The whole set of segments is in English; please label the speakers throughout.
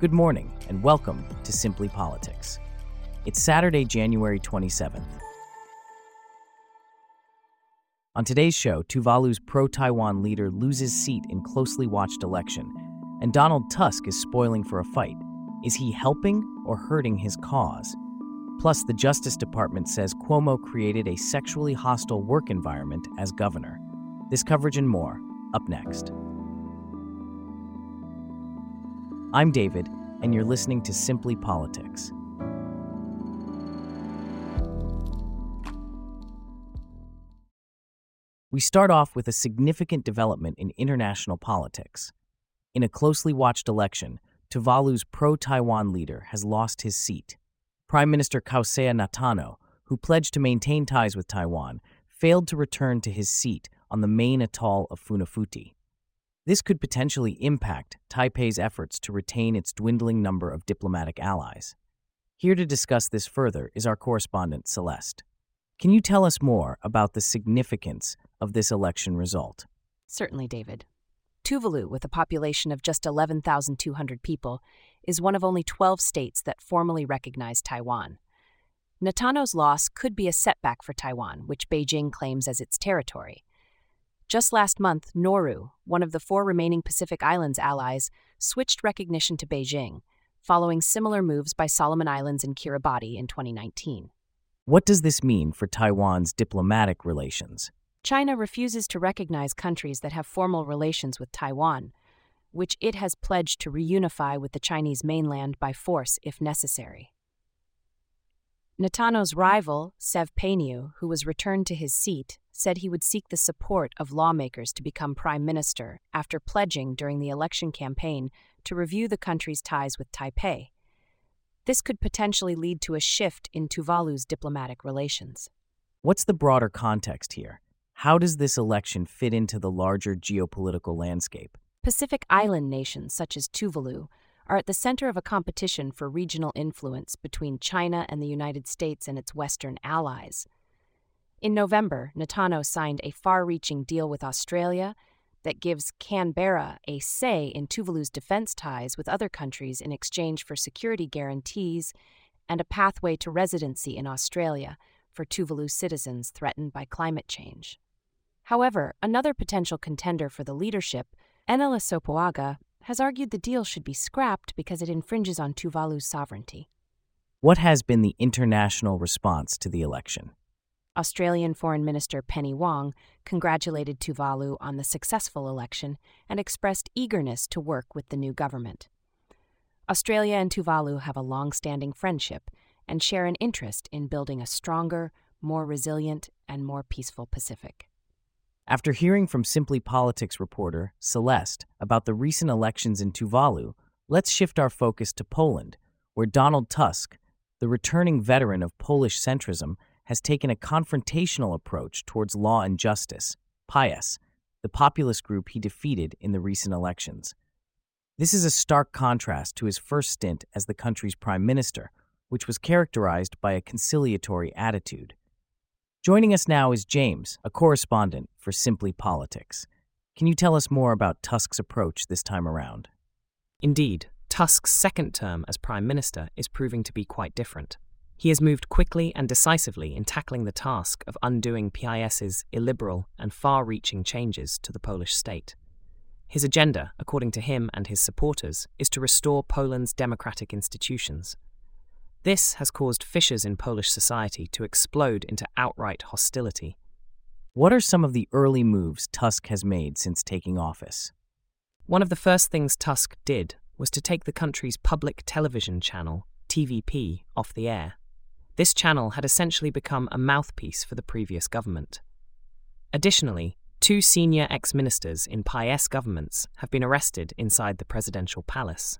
Speaker 1: Good morning, and welcome to Simply Politics. It's Saturday, January 27th. On today's show, Tuvalu's pro Taiwan leader loses seat in closely watched election, and Donald Tusk is spoiling for a fight. Is he helping or hurting his cause? Plus, the Justice Department says Cuomo created a sexually hostile work environment as governor. This coverage and more, up next. I'm David, and you're listening to Simply Politics. We start off with a significant development in international politics. In a closely watched election, Tuvalu's pro Taiwan leader has lost his seat. Prime Minister Kausea Natano, who pledged to maintain ties with Taiwan, failed to return to his seat on the main atoll of Funafuti. This could potentially impact Taipei's efforts to retain its dwindling number of diplomatic allies. Here to discuss this further is our correspondent, Celeste. Can you tell us more about the significance of this election result?
Speaker 2: Certainly, David. Tuvalu, with a population of just 11,200 people, is one of only 12 states that formally recognize Taiwan. Natano's loss could be a setback for Taiwan, which Beijing claims as its territory. Just last month, Nauru, one of the four remaining Pacific Islands allies, switched recognition to Beijing, following similar moves by Solomon Islands and Kiribati in 2019.
Speaker 1: What does this mean for Taiwan's diplomatic relations?
Speaker 2: China refuses to recognize countries that have formal relations with Taiwan, which it has pledged to reunify with the Chinese mainland by force if necessary. Natano's rival, Seve Paeniu, who was returned to his seat, said he would seek the support of lawmakers to become prime minister after pledging during the election campaign to review the country's ties with Taipei. This could potentially lead to a shift in Tuvalu's diplomatic relations.
Speaker 1: What's the broader context here? How does this election fit into the larger geopolitical landscape?
Speaker 2: Pacific Island nations such as Tuvalu are at the center of a competition for regional influence between China and the United States and its Western allies. In November, Natano signed a far reaching deal with Australia that gives Canberra a say in Tuvalu's defense ties with other countries in exchange for security guarantees and a pathway to residency in Australia for Tuvalu citizens threatened by climate change. However, another potential contender for the leadership, Enele Sopoaga, has argued the deal should be scrapped because it infringes on Tuvalu's sovereignty.
Speaker 1: What has been the international response to the election?
Speaker 2: Australian Foreign Minister Penny Wong congratulated Tuvalu on the successful election and expressed eagerness to work with the new government. Australia and Tuvalu have a long standing friendship and share an interest in building a stronger, more resilient, and more peaceful Pacific.
Speaker 1: After hearing from Simply Politics reporter Celeste about the recent elections in Tuvalu, let's shift our focus to Poland, where Donald Tusk, the returning veteran of Polish centrism, has taken a confrontational approach towards law and justice, PiS, the populist group he defeated in the recent elections. This is a stark contrast to his first stint as the country's prime minister, which was characterized by a conciliatory attitude. Joining us now is James, a correspondent for Simply Politics. Can you tell us more about Tusk's approach this time around?
Speaker 3: Indeed, Tusk's second term as Prime Minister is proving to be quite different. He has moved quickly and decisively in tackling the task of undoing PIS's illiberal and far reaching changes to the Polish state. His agenda, according to him and his supporters, is to restore Poland's democratic institutions. This has caused fissures in Polish society to explode into outright hostility.
Speaker 1: What are some of the early moves Tusk has made since taking office?
Speaker 3: One of the first things Tusk did was to take the country's public television channel, TVP, off the air. This channel had essentially become a mouthpiece for the previous government. Additionally, two senior ex ministers in PIS governments have been arrested inside the presidential palace.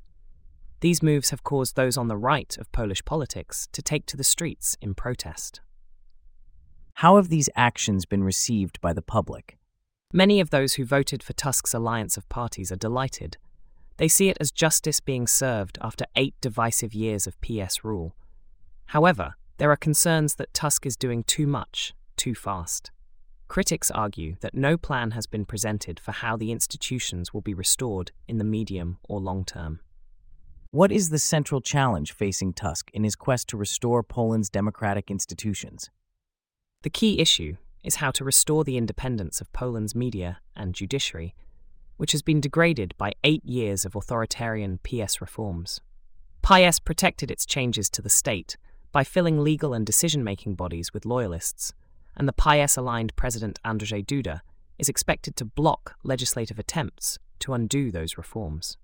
Speaker 3: These moves have caused those on the right of Polish politics to take to the streets in protest.
Speaker 1: How have these actions been received by the public?
Speaker 3: Many of those who voted for Tusk's alliance of parties are delighted. They see it as justice being served after eight divisive years of PiS rule. However, there are concerns that Tusk is doing too much, too fast. Critics argue that no plan has been presented for how the institutions will be restored in the medium or long term.
Speaker 1: What is the central challenge facing Tusk in his quest to restore Poland's democratic institutions?
Speaker 3: The key issue is how to restore the independence of Poland's media and judiciary, which has been degraded by eight years of authoritarian PiS reforms. PIS protected its changes to the state by filling legal and decision making bodies with loyalists, and the PIS aligned President Andrzej Duda is expected to block legislative attempts to undo those reforms.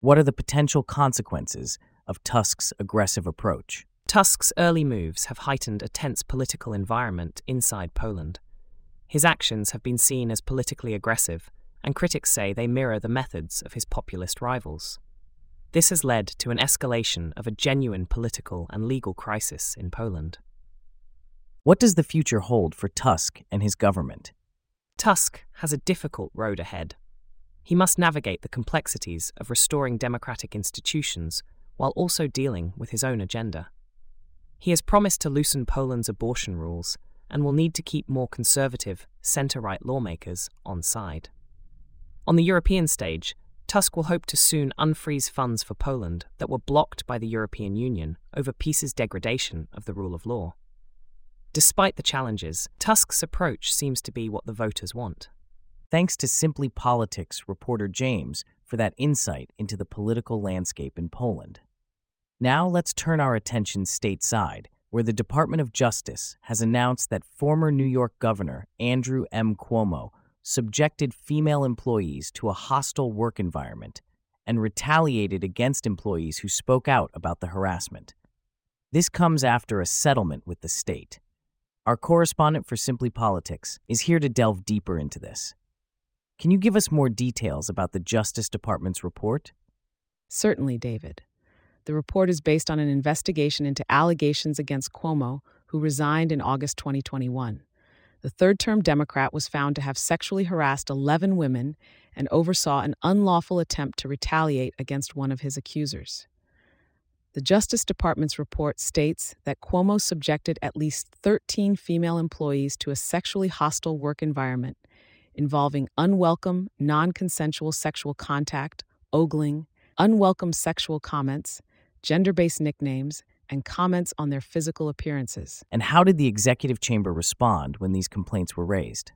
Speaker 1: What are the potential consequences of Tusk's aggressive approach?
Speaker 3: Tusk's early moves have heightened a tense political environment inside Poland. His actions have been seen as politically aggressive, and critics say they mirror the methods of his populist rivals. This has led to an escalation of a genuine political and legal crisis in Poland.
Speaker 1: What does the future hold for Tusk and his government?
Speaker 3: Tusk has a difficult road ahead. He must navigate the complexities of restoring democratic institutions while also dealing with his own agenda. He has promised to loosen Poland's abortion rules and will need to keep more conservative, centre right lawmakers on side. On the European stage, Tusk will hope to soon unfreeze funds for Poland that were blocked by the European Union over PiS's degradation of the rule of law. Despite the challenges, Tusk's approach seems to be what the voters want.
Speaker 1: Thanks to Simply Politics reporter James for that insight into the political landscape in Poland. Now let's turn our attention stateside, where the Department of Justice has announced that former New York Governor Andrew M. Cuomo subjected female employees to a hostile work environment and retaliated against employees who spoke out about the harassment. This comes after a settlement with the state. Our correspondent for Simply Politics is here to delve deeper into this. Can you give us more details about the Justice Department's report?
Speaker 4: Certainly, David. The report is based on an investigation into allegations against Cuomo, who resigned in August 2021 the third term Democrat was found to have sexually harassed 11 women and oversaw an unlawful attempt to retaliate against one of his accusers. The Justice Department's report states that Cuomo subjected at least 13 female employees to a sexually hostile work environment involving unwelcome, non consensual sexual contact, ogling, unwelcome sexual comments, gender based nicknames, and comments on their physical appearances.
Speaker 1: And how did the executive chamber respond when these complaints were raised?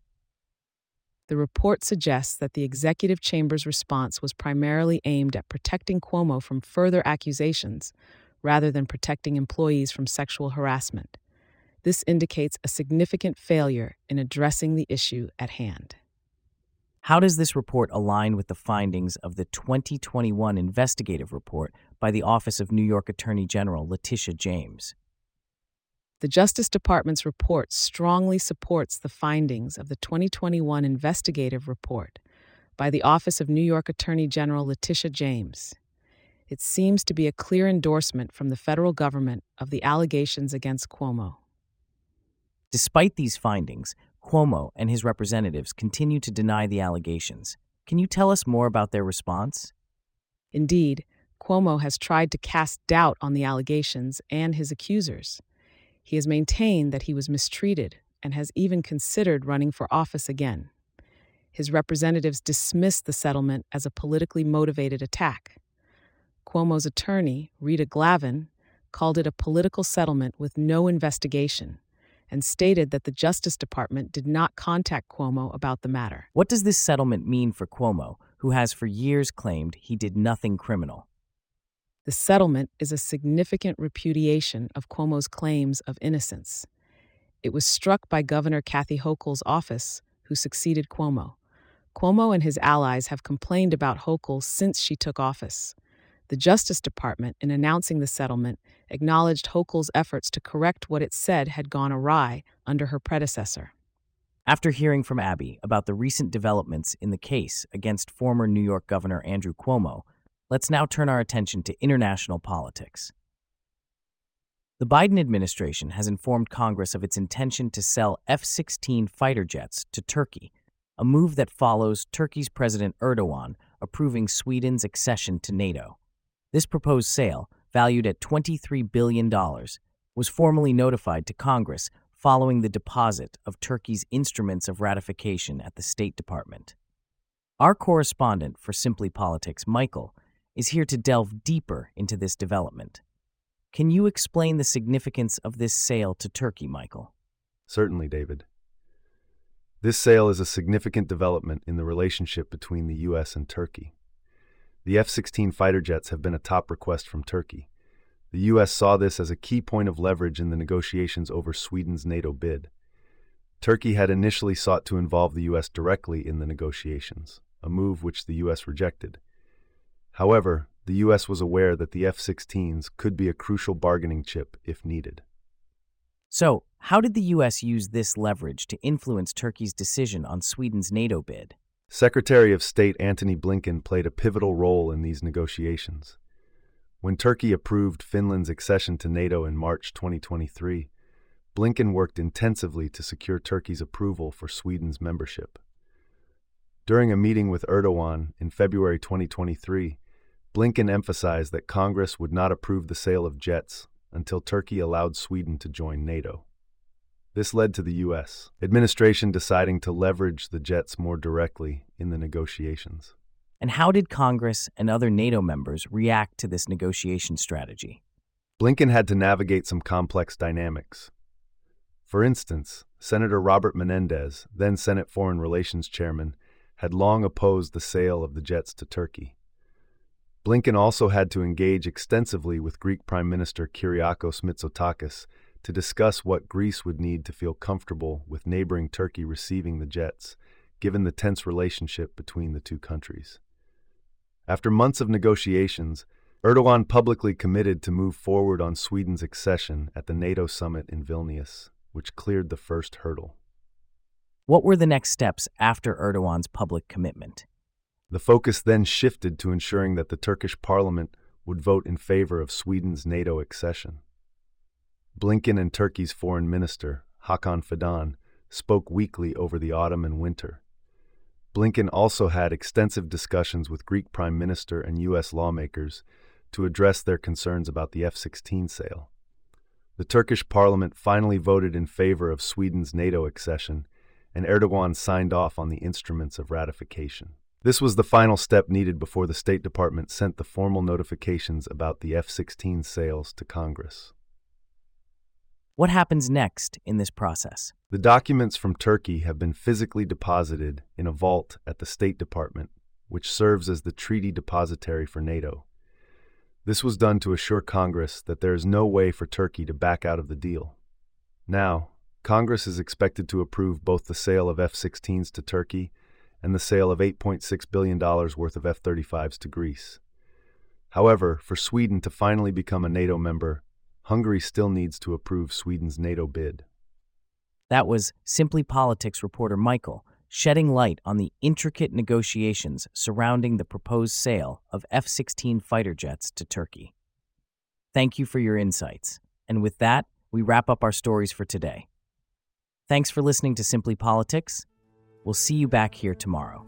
Speaker 4: The report suggests that the executive chamber's response was primarily aimed at protecting Cuomo from further accusations rather than protecting employees from sexual harassment. This indicates a significant failure in addressing the issue at hand.
Speaker 1: How does this report align with the findings of the 2021 investigative report by the Office of New York Attorney General Letitia James?
Speaker 4: The Justice Department's report strongly supports the findings of the 2021 investigative report by the Office of New York Attorney General Letitia James. It seems to be a clear endorsement from the federal government of the allegations against Cuomo.
Speaker 1: Despite these findings, Cuomo and his representatives continue to deny the allegations. Can you tell us more about their response?
Speaker 4: Indeed, Cuomo has tried to cast doubt on the allegations and his accusers. He has maintained that he was mistreated and has even considered running for office again. His representatives dismissed the settlement as a politically motivated attack. Cuomo's attorney, Rita Glavin, called it a political settlement with no investigation and stated that the Justice Department did not contact Cuomo about the matter.
Speaker 1: What does this settlement mean for Cuomo, who has for years claimed he did nothing criminal?
Speaker 4: The settlement is a significant repudiation of Cuomo's claims of innocence. It was struck by Governor Kathy Hochul's office, who succeeded Cuomo. Cuomo and his allies have complained about Hochul since she took office. The Justice Department, in announcing the settlement, acknowledged Hochul's efforts to correct what it said had gone awry under her predecessor.
Speaker 1: After hearing from Abby about the recent developments in the case against former New York Governor Andrew Cuomo, let's now turn our attention to international politics. The Biden administration has informed Congress of its intention to sell F 16 fighter jets to Turkey, a move that follows Turkey's President Erdogan approving Sweden's accession to NATO. This proposed sale, valued at $23 billion, was formally notified to Congress following the deposit of Turkey's instruments of ratification at the State Department. Our correspondent for Simply Politics, Michael, is here to delve deeper into this development. Can you explain the significance of this sale to Turkey, Michael?
Speaker 5: Certainly, David. This sale is a significant development in the relationship between the U.S. and Turkey. The F 16 fighter jets have been a top request from Turkey. The U.S. saw this as a key point of leverage in the negotiations over Sweden's NATO bid. Turkey had initially sought to involve the U.S. directly in the negotiations, a move which the U.S. rejected. However, the U.S. was aware that the F 16s could be a crucial bargaining chip if needed.
Speaker 1: So, how did the U.S. use this leverage to influence Turkey's decision on Sweden's NATO bid?
Speaker 5: Secretary of State Antony Blinken played a pivotal role in these negotiations. When Turkey approved Finland's accession to NATO in March 2023, Blinken worked intensively to secure Turkey's approval for Sweden's membership. During a meeting with Erdogan in February 2023, Blinken emphasized that Congress would not approve the sale of jets until Turkey allowed Sweden to join NATO. This led to the U.S. administration deciding to leverage the jets more directly in the negotiations.
Speaker 1: And how did Congress and other NATO members react to this negotiation strategy?
Speaker 5: Blinken had to navigate some complex dynamics. For instance, Senator Robert Menendez, then Senate Foreign Relations Chairman, had long opposed the sale of the jets to Turkey. Blinken also had to engage extensively with Greek Prime Minister Kyriakos Mitsotakis to discuss what Greece would need to feel comfortable with neighboring Turkey receiving the jets, given the tense relationship between the two countries. After months of negotiations, Erdogan publicly committed to move forward on Sweden's accession at the NATO summit in Vilnius, which cleared the first hurdle.
Speaker 1: What were the next steps after Erdogan's public commitment?
Speaker 5: The focus then shifted to ensuring that the Turkish parliament would vote in favor of Sweden's NATO accession. Blinken and Turkey's foreign minister, Hakan Fidan, spoke weekly over the autumn and winter. Blinken also had extensive discussions with Greek Prime Minister and U.S. lawmakers to address their concerns about the F 16 sale. The Turkish parliament finally voted in favor of Sweden's NATO accession, and Erdogan signed off on the instruments of ratification. This was the final step needed before the State Department sent the formal notifications about the F 16 sales to Congress.
Speaker 1: What happens next in this process?
Speaker 5: The documents from Turkey have been physically deposited in a vault at the State Department, which serves as the treaty depository for NATO. This was done to assure Congress that there is no way for Turkey to back out of the deal. Now, Congress is expected to approve both the sale of F 16s to Turkey and the sale of $8.6 billion worth of F 35s to Greece. However, for Sweden to finally become a NATO member, Hungary still needs to approve Sweden's NATO bid.
Speaker 1: That was Simply Politics reporter Michael shedding light on the intricate negotiations surrounding the proposed sale of F 16 fighter jets to Turkey. Thank you for your insights. And with that, we wrap up our stories for today. Thanks for listening to Simply Politics We'll see you back here tomorrow.